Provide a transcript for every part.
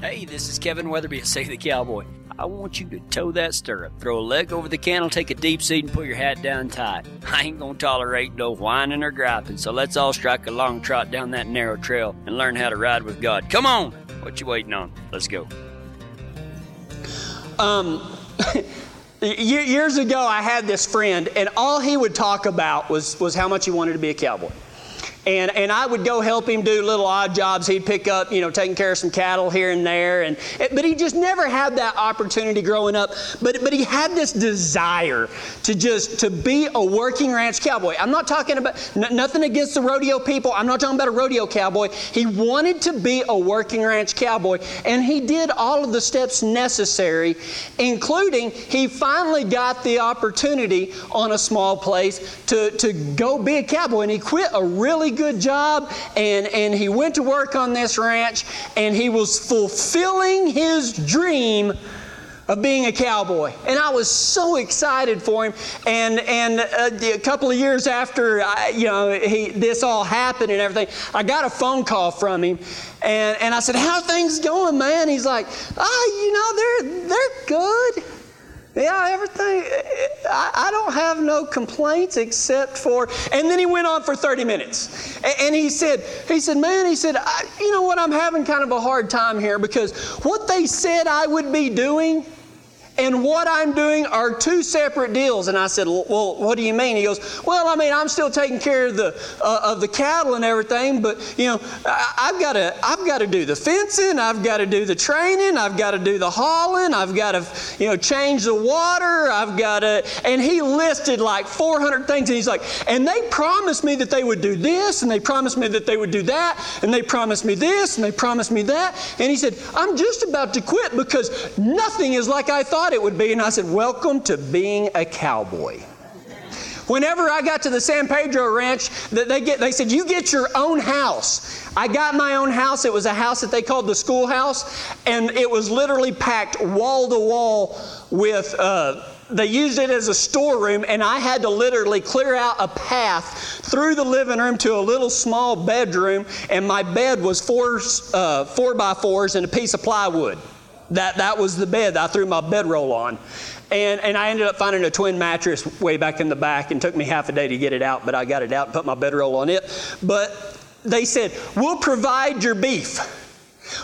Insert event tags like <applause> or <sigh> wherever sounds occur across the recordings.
Hey, this is Kevin Weatherby, Say the Cowboy. I want you to toe that stirrup, throw a leg over the cantle, take a deep seat, and put your hat down tight. <laughs> I ain't gonna tolerate no whining or griping, so let's all strike a long trot down that narrow trail and learn how to ride with God. Come on! What you waiting on? Let's go. Um, <laughs> years ago, I had this friend, and all he would talk about was, was how much he wanted to be a cowboy. And, and I would go help him do little odd jobs. He'd pick up, you know, taking care of some cattle here and there. And, but he just never had that opportunity growing up. But, but he had this desire to just, to be a working ranch cowboy. I'm not talking about, n- nothing against the rodeo people. I'm not talking about a rodeo cowboy. He wanted to be a working ranch cowboy. And he did all of the steps necessary, including he finally got the opportunity on a small place to, to go be a cowboy. And he quit a really good job and, and he went to work on this ranch and he was fulfilling his dream of being a cowboy. And I was so excited for him. And, and uh, a couple of years after, I, you know, he, this all happened and everything, I got a phone call from him. And, and I said, how things going, man? He's like, ah, oh, you know, they're, they're good. Yeah, everything. I, don't have no complaints except for. And then he went on for 30 minutes, and, he said, he said, man, he said, you know what? I'm having kind of a hard time here because what they said I would be doing and what I'm doing are two separate deals. And I said, Well, what do you mean? He goes, Well, I mean, I'm still taking care of the, uh, of the cattle and everything, but, you know, I, have got to, I've got to do the fencing, I've got to do the training, I've got to do the hauling, I've got to, you know, change the water, I've got to, and he listed like 400 things. And he's like, And they promised me that they would do this, and they promised me that they would do that, and they promised me this, and they promised me that. And he said, I'm just about to quit because nothing is like I thought thought it would be, and I said, Welcome to being a cowboy. Whenever I got to the San Pedro Ranch, they, get, they said, You get your own house. I got my own house. It was a house that they called the schoolhouse, and it was literally packed wall to wall with. Uh, they used it as a storeroom, and I had to literally clear out a path through the living room to a little small bedroom, and my bed was four, uh, four by fours and a piece of plywood. That, that was the bed I threw my bedroll on. And, and I ended up finding a twin mattress way back in the back and took me half a day to get it out, but I got it out and put my bedroll on it. But they said, We'll provide your beef.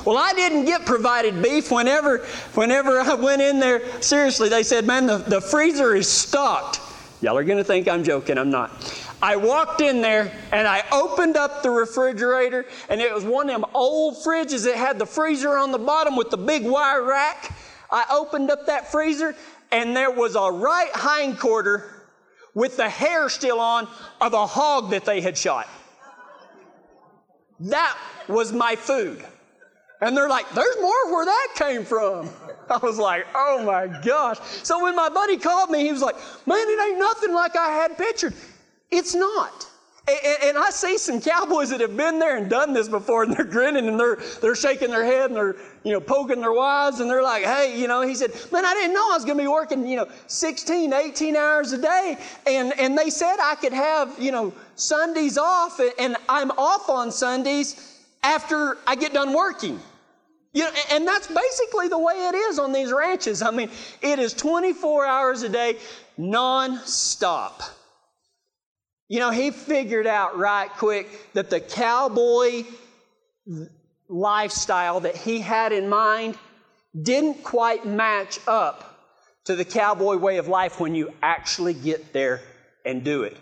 Well, I didn't get provided beef whenever, whenever I went in there. Seriously, they said, Man, the, the freezer is stocked. Y'all are going to think I'm joking. I'm not. I walked in there and I opened up the refrigerator, and it was one of them old fridges that had the freezer on the bottom with the big wire rack. I opened up that freezer, and there was a right hind quarter with the hair still on of a hog that they had shot. That was my food. And they're like, there's more where that came from. I was like, oh my gosh. So when my buddy called me, he was like, man, it ain't nothing like I had pictured. It's not. And, I see some cowboys that have been there and done this before, and they're grinning and they're, they're shaking their head and they're, you know, poking their wives, and they're like, hey, you know, he said, man, I didn't know I was going to be working, you know, 16, 18 hours a day. And, and they said I could have, you know, Sundays off, and I'm off on Sundays after I get done working. You know, and that's basically the way it is on these ranches. I mean, it is 24 hours a day, non-stop. You know, he figured out right quick that the cowboy lifestyle that he had in mind didn't quite match up to the cowboy way of life when you actually get there and do it.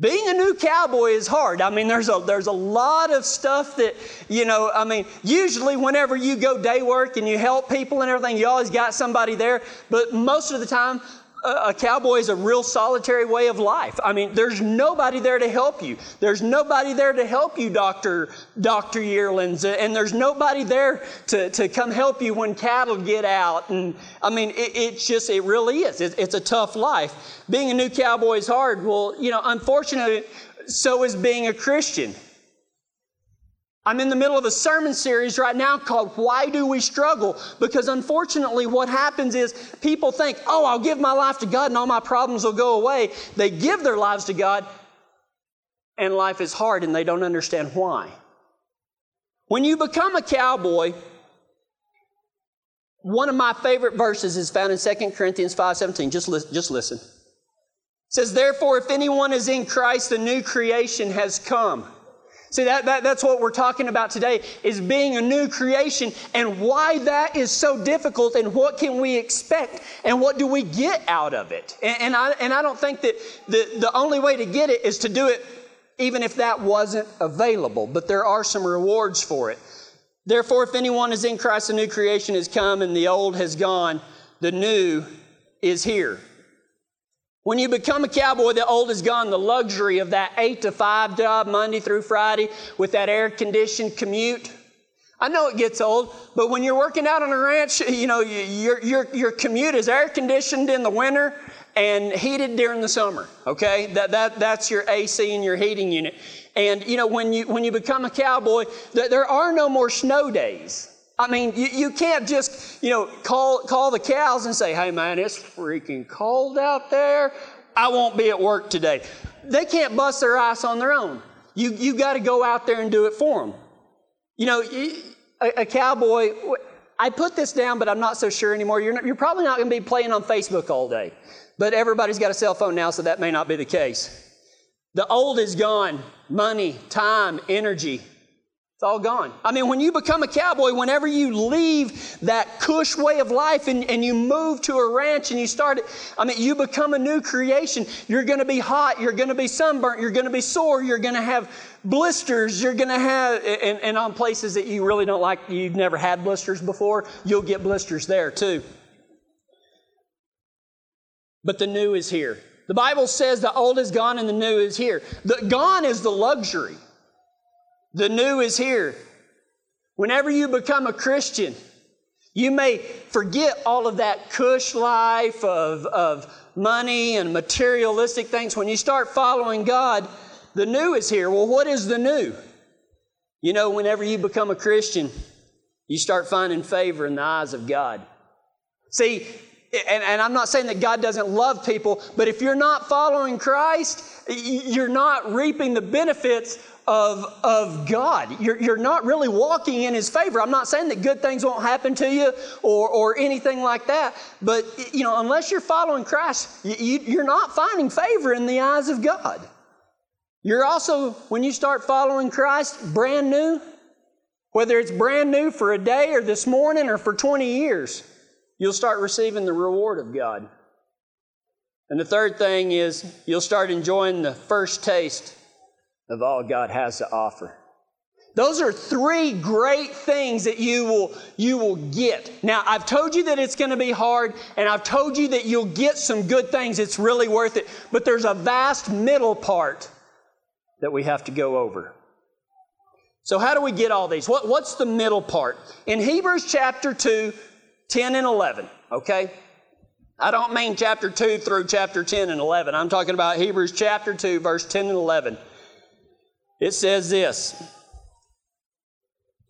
Being a new cowboy is hard. I mean, there's a, there's a lot of stuff that, you know, I mean, usually whenever you go day work and you help people and everything, you always got somebody there. But most of the time, a cowboy is a real solitary way of life. I mean, there's nobody there to help you. There's nobody there to help you, Dr. Dr. Yearlings, and there's nobody there to, to come help you when cattle get out. And I mean, it, it's just, it really is. It, it's a tough life. Being a new cowboy is hard. Well, you know, unfortunately, so is being a Christian. I'm in the middle of a sermon series right now called Why Do We Struggle? Because unfortunately, what happens is people think, oh, I'll give my life to God and all my problems will go away. They give their lives to God and life is hard and they don't understand why. When you become a cowboy, One of my favorite verses is found in 2 Corinthians 5:17. Just, li- just listen. It says, Therefore, if anyone is in Christ, the new creation has come. See, that, that, that's what we're talking about today, is being a new creation and why that is so difficult and what can we expect and what do we get out of it. And, and I, and I don't think that the, the only way to get it is to do it even if that wasn't available, but there are some rewards for it. Therefore, if anyone is in Christ, a new creation has come and the old has gone, the new is here. When you become a cowboy, the old is gone. The luxury of that eight to five job, Monday through Friday, with that air conditioned commute. I know it gets old, but when you're working out on a ranch, you know, your, your, your commute is air conditioned in the winter and heated during the summer. Okay? That, that, that's your AC and your heating unit. And, you know, when you, when you become a cowboy, there are no more snow days. I mean, you, you can't just, you know, call, call the cows and say, hey man, it's freaking cold out there. I won't be at work today. They can't bust their ass on their own. You, you got to go out there and do it for them. You know, a, a, cowboy, I put this down, but I'm not so sure anymore. You're, not, you're probably not going to be playing on Facebook all day. But everybody's got a cell phone now, so that may not be the case. The old is gone money, time, energy. It's all gone. I mean, when you become a cowboy, whenever you leave that cush way of life and, and you move to a ranch and you start, it, I mean, you become a new creation. You're going to be hot. You're going to be sunburnt. You're going to be sore. You're going to have blisters. You're going to have, and, and on places that you really don't like, you've never had blisters before, you'll get blisters there too. But the new is here. The Bible says the old is gone and the new is here. The gone is the luxury. The new is here. Whenever you become a Christian, you may forget all of that cush life of, of money and materialistic things. When you start following God, the new is here. Well, what is the new? You know, whenever you become a Christian, you start finding favor in the eyes of God. See, and, and, I'm not saying that God doesn't love people, but if you're not following Christ, you're not reaping the benefits of, of God. You're, you're not really walking in His favor. I'm not saying that good things won't happen to you or, or anything like that, but you know, unless you're following Christ, you, you're not finding favor in the eyes of God. You're also, when you start following Christ, brand new, whether it's brand new for a day or this morning or for 20 years, you'll start receiving the reward of God. And the third thing is you'll start enjoying the first taste of all God has to offer. Those are three great things that you will, you will get. Now, I've told you that it's going to be hard, and I've told you that you'll get some good things. It's really worth it. But there's a vast middle part that we have to go over. So, how do we get all these? What, what's the middle part? In Hebrews chapter 2, 10 and 11, okay? I don't mean chapter 2 through chapter 10 and 11. I'm talking about Hebrews chapter 2, verse 10 and 11. It says this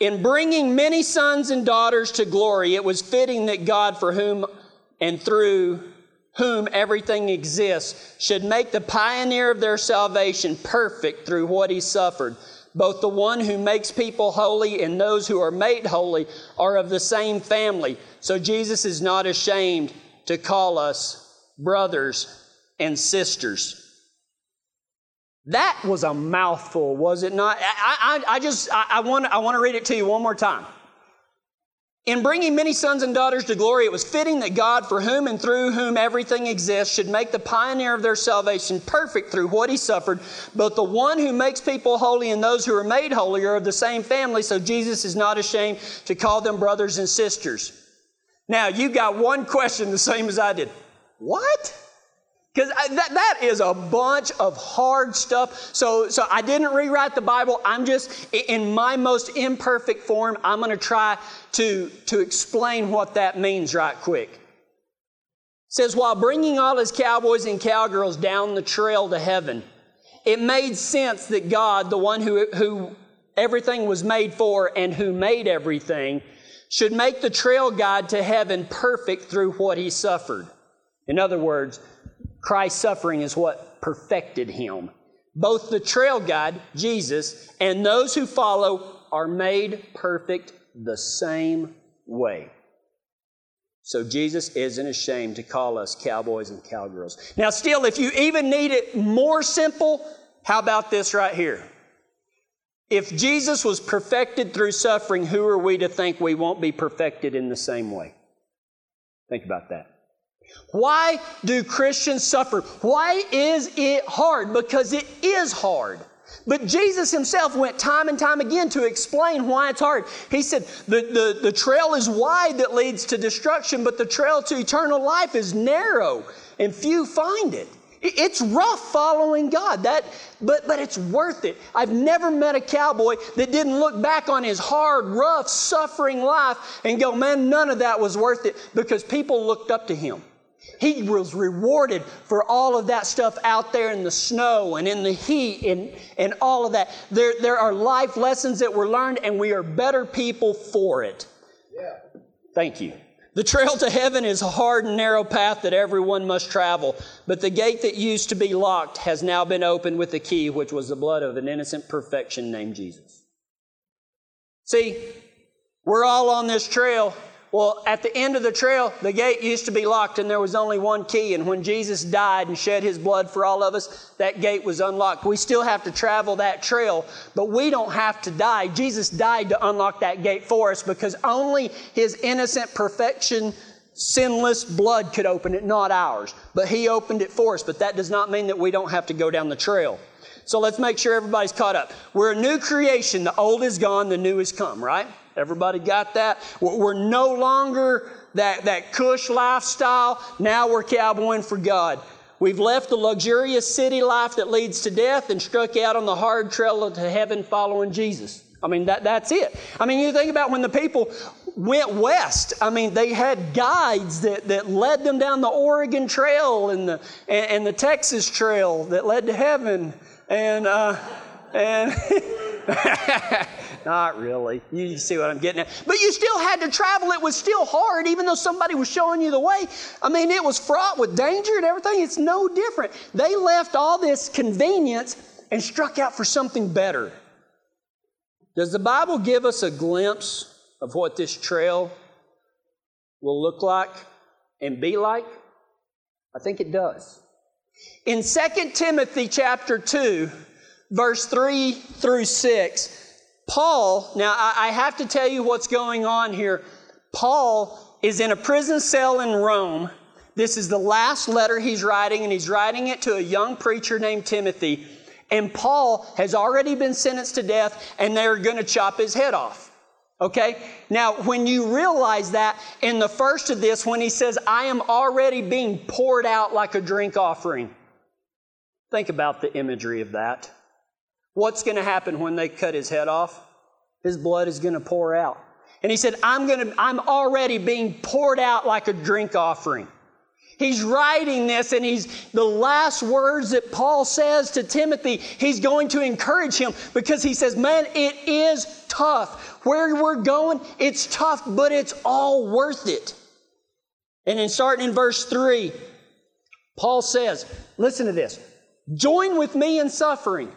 In bringing many sons and daughters to glory, it was fitting that God, for whom and through whom everything exists, should make the pioneer of their salvation perfect through what he suffered. Both the one who makes people holy and those who are made holy are of the same family. So Jesus is not ashamed to call us brothers and sisters. That was a mouthful, was it not? I, I, I just, I, I, want, I want to read it to you one more time. In bringing many sons and daughters to glory, it was fitting that God, for whom and through whom everything exists, should make the pioneer of their salvation perfect through what he suffered. But the one who makes people holy and those who are made holy are of the same family, so Jesus is not ashamed to call them brothers and sisters. Now, you got one question the same as I did. What? Because that, that is a bunch of hard stuff. So, so I didn't rewrite the Bible. I'm just, in my most imperfect form, I'm going to try to, to explain what that means right quick. It says, while bringing all his cowboys and cowgirls down the trail to heaven, it made sense that God, the one who, who everything was made for and who made everything, should make the trail guide to heaven perfect through what he suffered. In other words, Christ's suffering is what perfected him. Both the trail guide, Jesus, and those who follow are made perfect the same way. So Jesus isn't ashamed to call us cowboys and cowgirls. Now, still, if you even need it more simple, how about this right here? If Jesus was perfected through suffering, who are we to think we won't be perfected in the same way? Think about that. Why do Christians suffer? Why is it hard? Because it is hard. But Jesus himself went time and time again to explain why it's hard. He said, the, the, the trail is wide that leads to destruction, but the trail to eternal life is narrow, and few find it. It's rough following God, that, but, but it's worth it. I've never met a cowboy that didn't look back on his hard, rough, suffering life and go, man, none of that was worth it because people looked up to him. He was rewarded for all of that stuff out there in the snow and in the heat and, and all of that. There, there are life lessons that were learned, and we are better people for it. Yeah. Thank you. The trail to heaven is a hard and narrow path that everyone must travel, but the gate that used to be locked has now been opened with the key, which was the blood of an innocent perfection named Jesus. See, we're all on this trail, well, at the end of the trail, the gate used to be locked and there was only one key. And when Jesus died and shed his blood for all of us, that gate was unlocked. We still have to travel that trail, but we don't have to die. Jesus died to unlock that gate for us because only his innocent perfection, sinless blood could open it, not ours. But he opened it for us, but that does not mean that we don't have to go down the trail. So let's make sure everybody's caught up. We're a new creation. The old is gone, the new has come, right? Everybody got that? We're no longer that, that cush lifestyle. Now we're cowboying for God. We've left the luxurious city life that leads to death and struck out on the hard trail to heaven following Jesus. I mean, that, that's it. I mean, you think about when the people went west. I mean, they had guides that, that led them down the Oregon Trail and the, and, and the Texas Trail that led to heaven. And, uh, and <laughs> Not really. You see what I'm getting at. But you still had to travel. It was still hard, even though somebody was showing you the way. I mean, it was fraught with danger and everything. It's no different. They left all this convenience and struck out for something better. Does the Bible give us a glimpse of what this trail will look like and be like? I think it does. In 2 Timothy chapter 2, verse 3 through 6, Paul, now I, have to tell you what's going on here. Paul is in a prison cell in Rome. This is the last letter he's writing, and he's writing it to a young preacher named Timothy. And Paul has already been sentenced to death, and they're going to chop his head off. Okay? Now, when you realize that in the first of this, when he says, I am already being poured out like a drink offering, think about the imagery of that. What's going to happen when they cut his head off? His blood is going to pour out. And he said, I'm going to, I'm already being poured out like a drink offering. He's writing this, and he's the last words that Paul says to Timothy. He's going to encourage him because he says, Man, it is tough. Where we're going, it's tough, but it's all worth it. And then starting in verse 3, Paul says, Listen to this join with me in suffering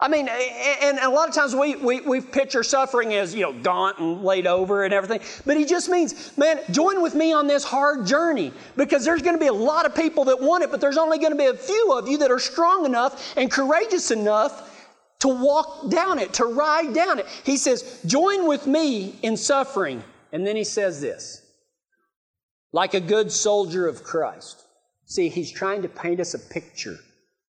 I mean, and a lot of times we, we, we picture suffering as, you know, gaunt and laid over and everything. But he just means, man, join with me on this hard journey because there's going to be a lot of people that want it, but there's only going to be a few of you that are strong enough and courageous enough to walk down it, to ride down it. He says, join with me in suffering. And then he says this like a good soldier of Christ. See, he's trying to paint us a picture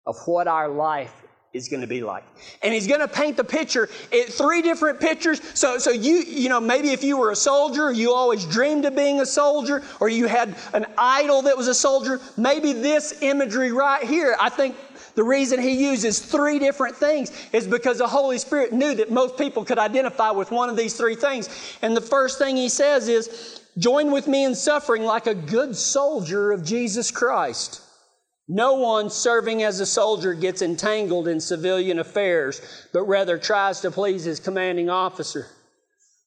of what our life is going to be like. And he's going to paint the picture, it, three different pictures. So, so you, you know, maybe if you were a soldier, you always dreamed of being a soldier, or you had an idol that was a soldier, maybe this imagery right here, I think the reason he uses three different things is because the Holy Spirit knew that most people could identify with one of these three things. And the first thing he says is, join with me in suffering like a good soldier of Jesus Christ. No one serving as a soldier gets entangled in civilian affairs, but rather tries to please his commanding officer.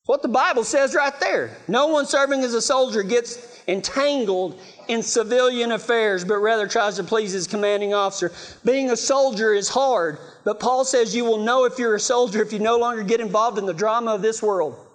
What the Bible says right there. No one serving as a soldier gets entangled in civilian affairs, but rather tries to please his commanding officer. Being a soldier is hard, but Paul says you will know if you're a soldier if you no longer get involved in the drama of this world.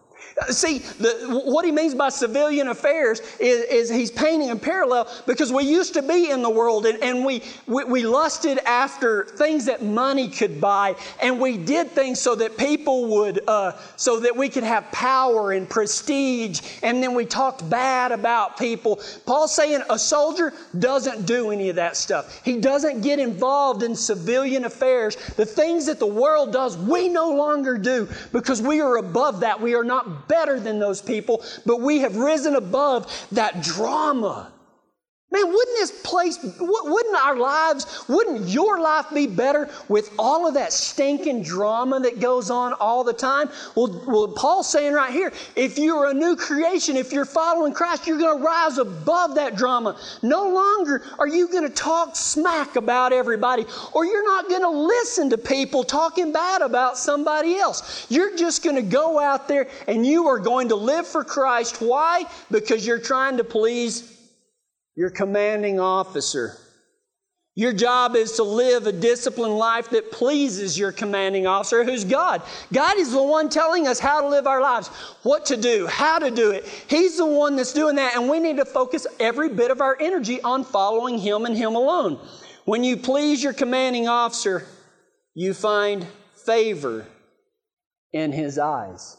See, the, what he means by civilian affairs is, is, he's painting a parallel because we used to be in the world and, and we, we, we, lusted after things that money could buy and we did things so that people would, uh, so that we could have power and prestige and then we talked bad about people. Paul's saying a soldier doesn't do any of that stuff. He doesn't get involved in civilian affairs. The things that the world does, we no longer do because we are above that. We are not better than those people, but we have risen above that drama. Man, wouldn't this place, wouldn't our lives, wouldn't your life be better with all of that stinking drama that goes on all the time? Well, well Paul's saying right here, if you're a new creation, if you're following Christ, you're going to rise above that drama. No longer are you going to talk smack about everybody, or you're not going to listen to people talking bad about somebody else. You're just going to go out there and you are going to live for Christ. Why? Because you're trying to please your commanding officer. Your job is to live a disciplined life that pleases your commanding officer, who's God. God is the one telling us how to live our lives, what to do, how to do it. He's the one that's doing that, and we need to focus every bit of our energy on following Him and Him alone. When you please your commanding officer, you find favor in His eyes.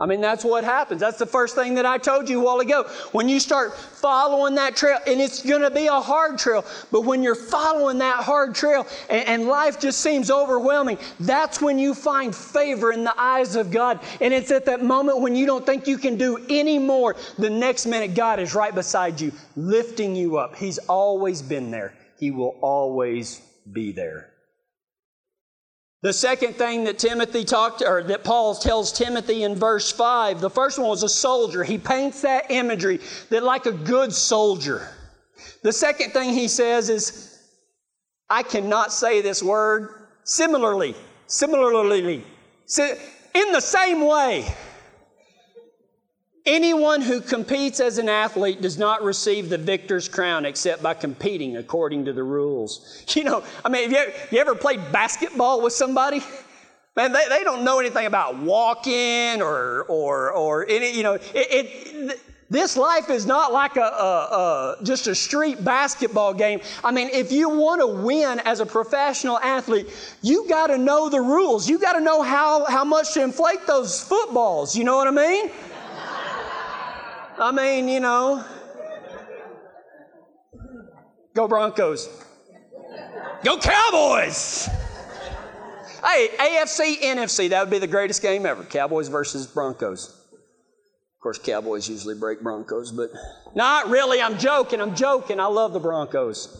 I mean, that's what happens. That's the first thing that I told you a while ago. When you start following that trail, and it's going to be a hard trail, but when you're following that hard trail and, and, life just seems overwhelming, that's when you find favor in the eyes of God. And it's at that moment when you don't think you can do any more. The next minute, God is right beside you, lifting you up. He's always been there, He will always be there. The second thing that Timothy talked, or that Paul tells Timothy in verse 5, the first one was a soldier. He paints that imagery that like a good soldier. The second thing he says is, I cannot say this word, similarly, similarly, in the same way. Anyone who competes as an athlete does not receive the victor's crown except by competing according to the rules. <laughs> You know, I mean, have you ever, you ever played basketball with somebody? Man, they, they don't know anything about walking or, or, or any, you know, it, it this life is not like a, a, a, just a street basketball game. I mean, if you want to win as a professional athlete, you got to know the rules. You got to know how, how much to inflate those footballs. You know what I mean? I mean, you know. Go Broncos. Go Cowboys. Hey, AFC, NFC, that would be the greatest game ever. Cowboys versus Broncos. Of course, Cowboys usually break Broncos, but not really. I'm joking. I'm joking. I love the Broncos.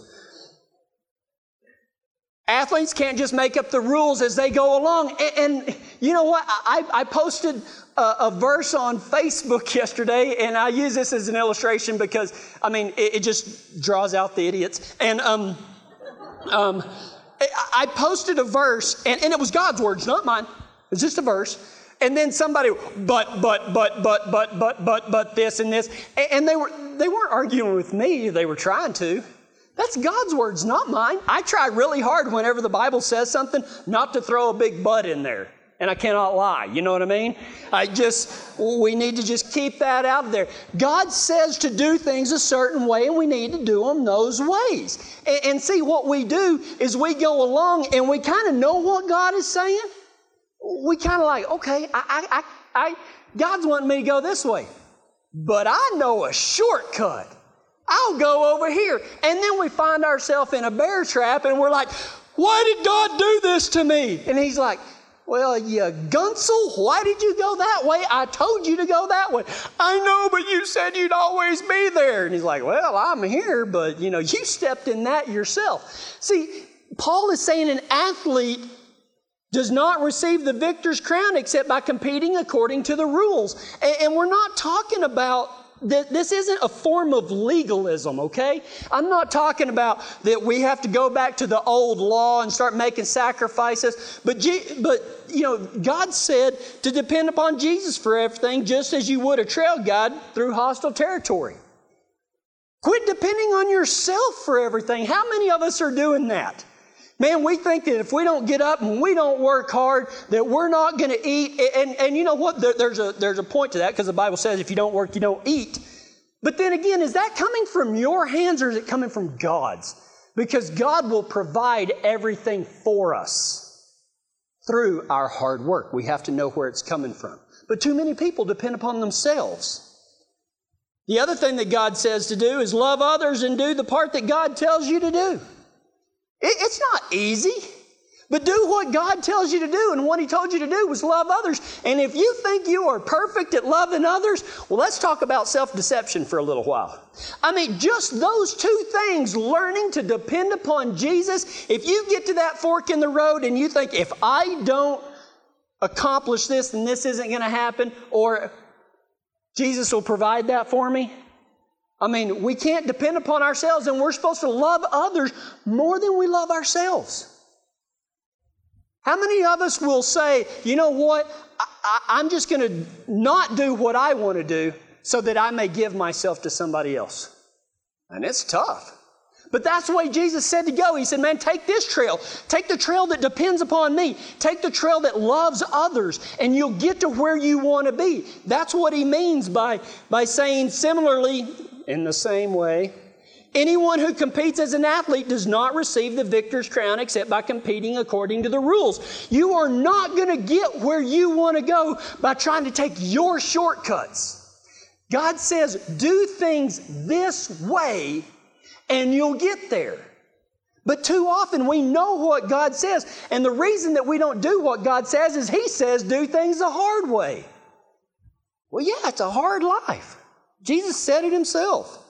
Athletes can't just make up the rules as they go along. And, and you know what? I, I posted a, a, verse on Facebook <laughs> yesterday, and I use this as an illustration because, I mean, it, it just draws out the idiots. And um, um, I posted a verse, and, and it was God's words, not mine. It's just a verse. And then somebody, but, but, but, but, but, but, but, but this and this. And they, were, they weren't arguing with me, they were trying to. That's God's words, not mine. I try really hard whenever the Bible says something not to throw a big butt in there. And I cannot lie. You know what I mean? I just, we need to just keep that out of there. God says to do things a certain way, and we need to do them those ways. And, and see, what we do is we go along and we kind of know what God is saying. We kind of like, okay, I, I, I, God's wanting me to go this way. But I know a shortcut. I'll go over here. And then we find ourselves in a bear trap and we're like, why did God do this to me? And He's like, well, you gunsel, why did you go that way? I told you to go that way. I know, but you said you'd always be there. And he's like, Well, I'm here, but you know, you stepped in that yourself. See, Paul is saying an athlete does not receive the victor's crown except by competing according to the rules. And, we're not talking about this isn't a form of legalism, okay? I'm not talking about that we have to go back to the old law and start making sacrifices, but, but you know, God said to depend upon Jesus for everything just as you would a trail guide through hostile territory. Quit depending on yourself for everything. How many of us are doing that? Man, we think that if we don't get up and we don't work hard, that we're not going to eat. And, and you know what? There, there's, a, there's a point to that because the Bible says if you don't work, you don't eat. But then again, is that coming from your hands or is it coming from God's? Because God will provide everything for us through our hard work. We have to know where it's coming from. But too many people depend upon themselves. The other thing that God says to do is love others and do the part that God tells you to do. It's not easy. But do what God tells you to do, and what He told you to do was love others. And if you think you are perfect at loving others, well, let's talk about self deception for a little while. I mean, just those two things, learning to depend upon Jesus, if you get to that fork in the road and you think, if I don't accomplish this, then this isn't going to happen, or Jesus will provide that for me. I mean, we can't depend upon ourselves, and we're supposed to love others more than we love ourselves. How many of us will say, you know what, I, am just going to not do what I want to do so that I may give myself to somebody else? And it's tough. But that's the way Jesus said to go. He said, Man, take this trail. Take the trail that depends upon me. Take the trail that loves others, and you'll get to where you want to be. That's what he means by, by saying, similarly, in the same way, Anyone who competes as an athlete does not receive the victor's crown except by competing according to the rules. You are not going to get where you want to go by trying to take your shortcuts. God says, do things this way and you'll get there. But too often we know what God says, and the reason that we don't do what God says is He says, do things the hard way. Well, yeah, it's a hard life. Jesus said it Himself.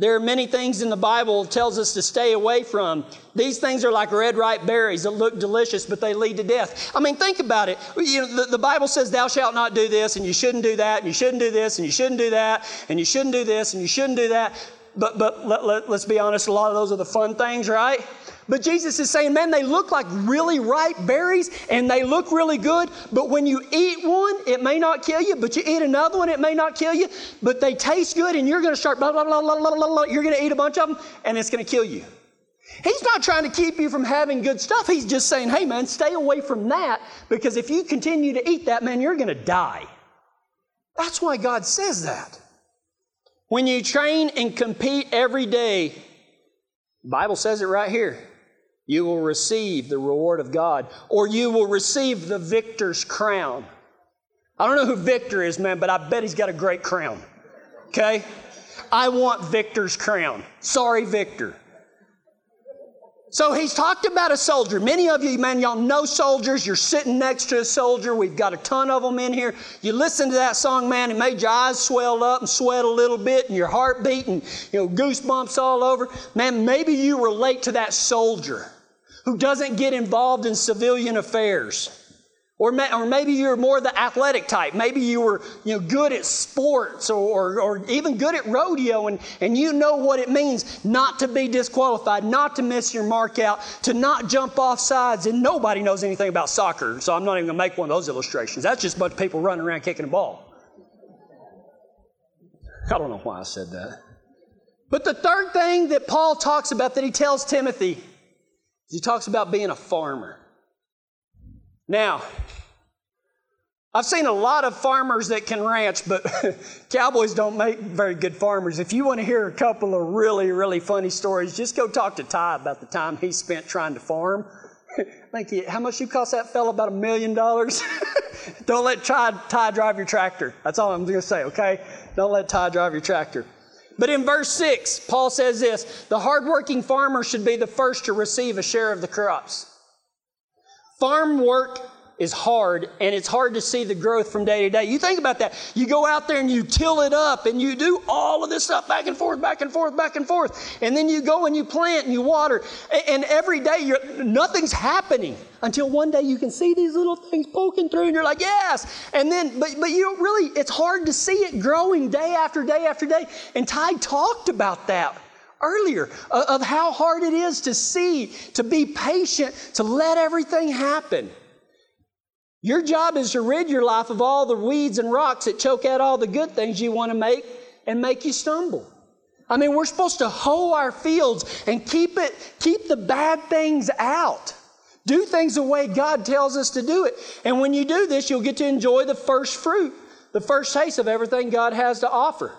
There are many things in the Bible tells us to stay away from. These things are like red ripe berries that look delicious, but they lead to death. I mean, think about it. You know, the, the, Bible says, "Thou shalt not do this, and you shouldn't do that, and you shouldn't do this, and you shouldn't do that, and you shouldn't do this, and you shouldn't do that." But but let, let, let's be honest, a lot of those are the fun things, right? But Jesus is saying, man, they look like really ripe berries and they look really good, but when you eat one, it may not kill you, but you eat another one, it may not kill you, but they taste good and you're going to start blah, blah, blah, blah, blah, blah, blah. You're going to eat a bunch of them and it's going to kill you. He's not trying to keep you from having good stuff. He's just saying, hey, man, stay away from that because if you continue to eat that, man, you're going to die. That's why God says that. When you train and compete every day, Bible says it right here you will receive the reward of God, or you will receive the victor's crown. I don't know who Victor is, man, but I bet he's got a great crown. Okay? I want Victor's crown. Sorry, Victor. So he's talked about a soldier. Many of you, man, y'all know soldiers. You're sitting next to a soldier. We've got a ton of them in here. You listen to that song, man, it made your eyes swell up and sweat a little bit and your heart beat and, you know, goosebumps all over. Man, maybe you relate to that soldier who doesn't get involved in civilian affairs. Or, may, or maybe you're more the athletic type. Maybe you were you know, good at sports or, or, or, even good at rodeo, and, and you know what it means not to be disqualified, not to miss your mark out, to not jump off sides. And nobody knows anything about soccer, so I'm not even going to make one of those illustrations. That's just a bunch of people running around kicking a ball. I don't know why I said that. But the third thing that Paul talks about that he tells Timothy he talks about being a farmer. Now, I've seen a lot of farmers that can ranch, but <laughs> cowboys don't make very good farmers. If you want to hear a couple of really, really funny stories, just go talk to Ty about the time he spent trying to farm. <laughs> Thank you. How much you cost that fellow? About a million dollars? <laughs> Don't let Ty, Ty drive your tractor. That's all I'm going to say, okay? Don't let Ty drive your tractor. But in verse 6, Paul says this the hardworking farmer should be the first to receive a share of the crops. Farm work is hard and it's hard to see the growth from day to day. You think about that. You go out there and you till it up and you do all of this stuff back and forth, back and forth, back and forth. And then you go and you plant and you water. And every day you're nothing's happening until one day you can see these little things poking through and you're like, yes. And then, but, but you don't really, it's hard to see it growing day after day after day. And Ty talked about that earlier of how hard it is to see, to be patient, to let everything happen. Your job is to rid your life of all the weeds and rocks that choke out all the good things you want to make and make you stumble. I mean, we're supposed to hoe our fields and keep it, keep the bad things out. Do things the way God tells us to do it. And when you do this, you'll get to enjoy the first fruit, the first taste of everything God has to offer.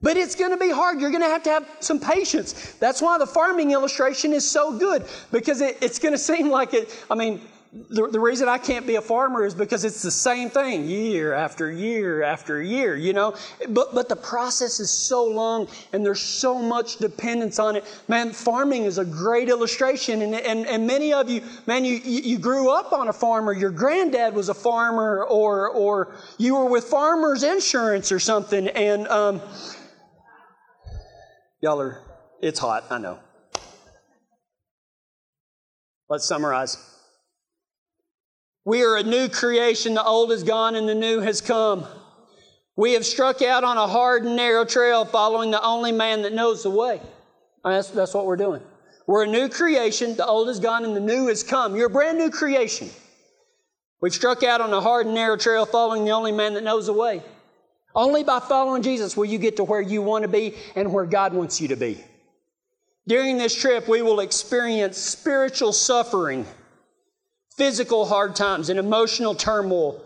But it's going to be hard. You're going to have to have some patience. That's why the farming illustration is so good because it, it's going <laughs> to seem like it. I mean, the, the reason I can't be a farmer is because it's the same thing year after year after year, you know? But, but the process is so long and there's so much dependence on it. Man, farming is a great illustration. And, and, and many of you, man, you, you grew up on a farmer. Your granddad was a farmer or, or you were with farmer's insurance or something. And, um, y'all are, it's hot, I know. Let's summarize. We are a new creation. The old is gone and the new has come. We have struck out on a hard and narrow trail following the only man that knows the way. That's, that's what we're doing. We're a new creation. The old is gone and the new has come. You're a brand new creation. We've struck out on a hard and narrow trail following the only man that knows the way. Only by following Jesus will you get to where you want to be and where God wants you to be. During this trip, we will experience spiritual suffering physical hard times and emotional turmoil.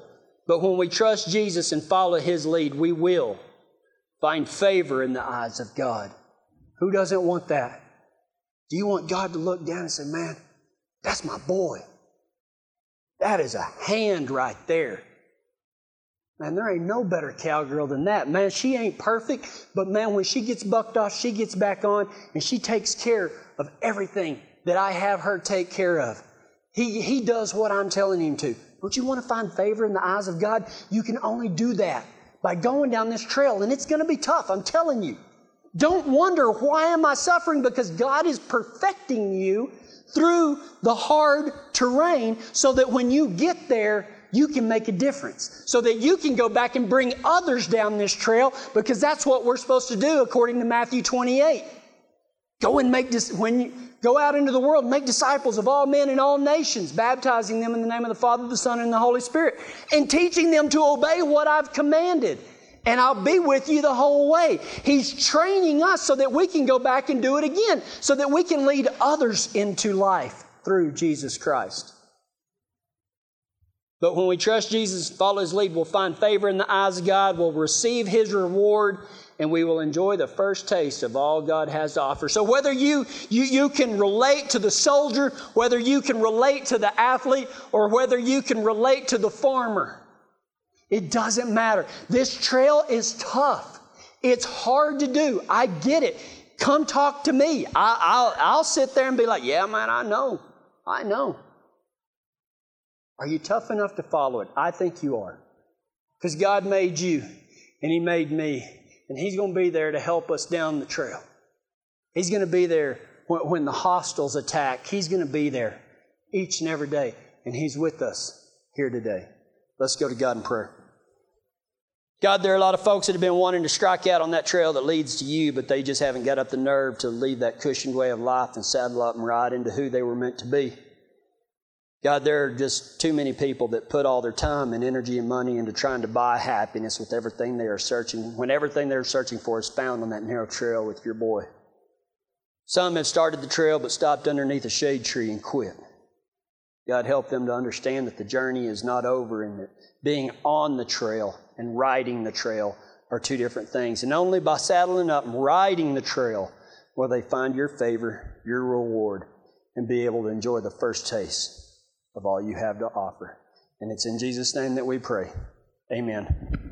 But when we trust Jesus and follow His lead, we will find favor in the eyes of God. Who doesn't want that? Do you want God to look down and say, Man, that's my boy? That is a hand right there. Man, there ain't no better cowgirl than that. Man, she ain't perfect, but man, when she gets bucked off, she gets back on and she takes care of everything that I have her take care of. He, he does what I'm telling him to. Don't you want to find favor in the eyes of God? You can only do that by going down this trail, and it's going to be tough, I'm telling you. Don't wonder why am I suffering because God is perfecting you through the hard terrain so that when you get there, you can make a difference. So that you can go back and bring others down this trail because that's what we're supposed to do according to Matthew 28. Go and make this, when you, Go out into the world, make disciples of all men and all nations, baptizing them in the name of the Father, the Son, and the Holy Spirit, and teaching them to obey what I've commanded. And I'll be with you the whole way. He's training us so that we can go back and do it again, so that we can lead others into life through Jesus Christ. But when we trust Jesus follow His lead, we'll find favor in the eyes of God, we'll receive His reward, and we will enjoy the first taste of all God has to offer. So whether you, you, you can relate to the soldier, whether you can relate to the athlete, or whether you can relate to the farmer, it doesn't matter. This trail is tough. It's hard to do. I get it. Come talk to me. I, will I'll sit there and be like, yeah, man, I know. I know. Are you tough enough to follow it? I think you are. Because God made you and He made me and He's going to be there to help us down the trail. He's going to be there when, when the hostiles attack. He's going to be there each and every day, and He's with us here today. Let's go to God in prayer. God, there are a lot of folks that have been wanting to strike out on that trail that leads to you, but they just haven't got up the nerve to leave that cushioned way of life and saddle up and ride into who they were meant to be. God, there are just too many people that put all their time and energy and money into trying to buy happiness with everything they are searching, when everything they're searching for is found on that narrow trail with your boy. Some have started the trail but stopped underneath a shade tree and quit. God, help them to understand that the journey is not over and that being on the trail and riding the trail are two different things. And only by saddling up and riding the trail will they find your favor, your reward, and be able to enjoy the first taste of all you have to offer. And it's in Jesus' name that we pray. Amen.